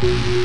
Thank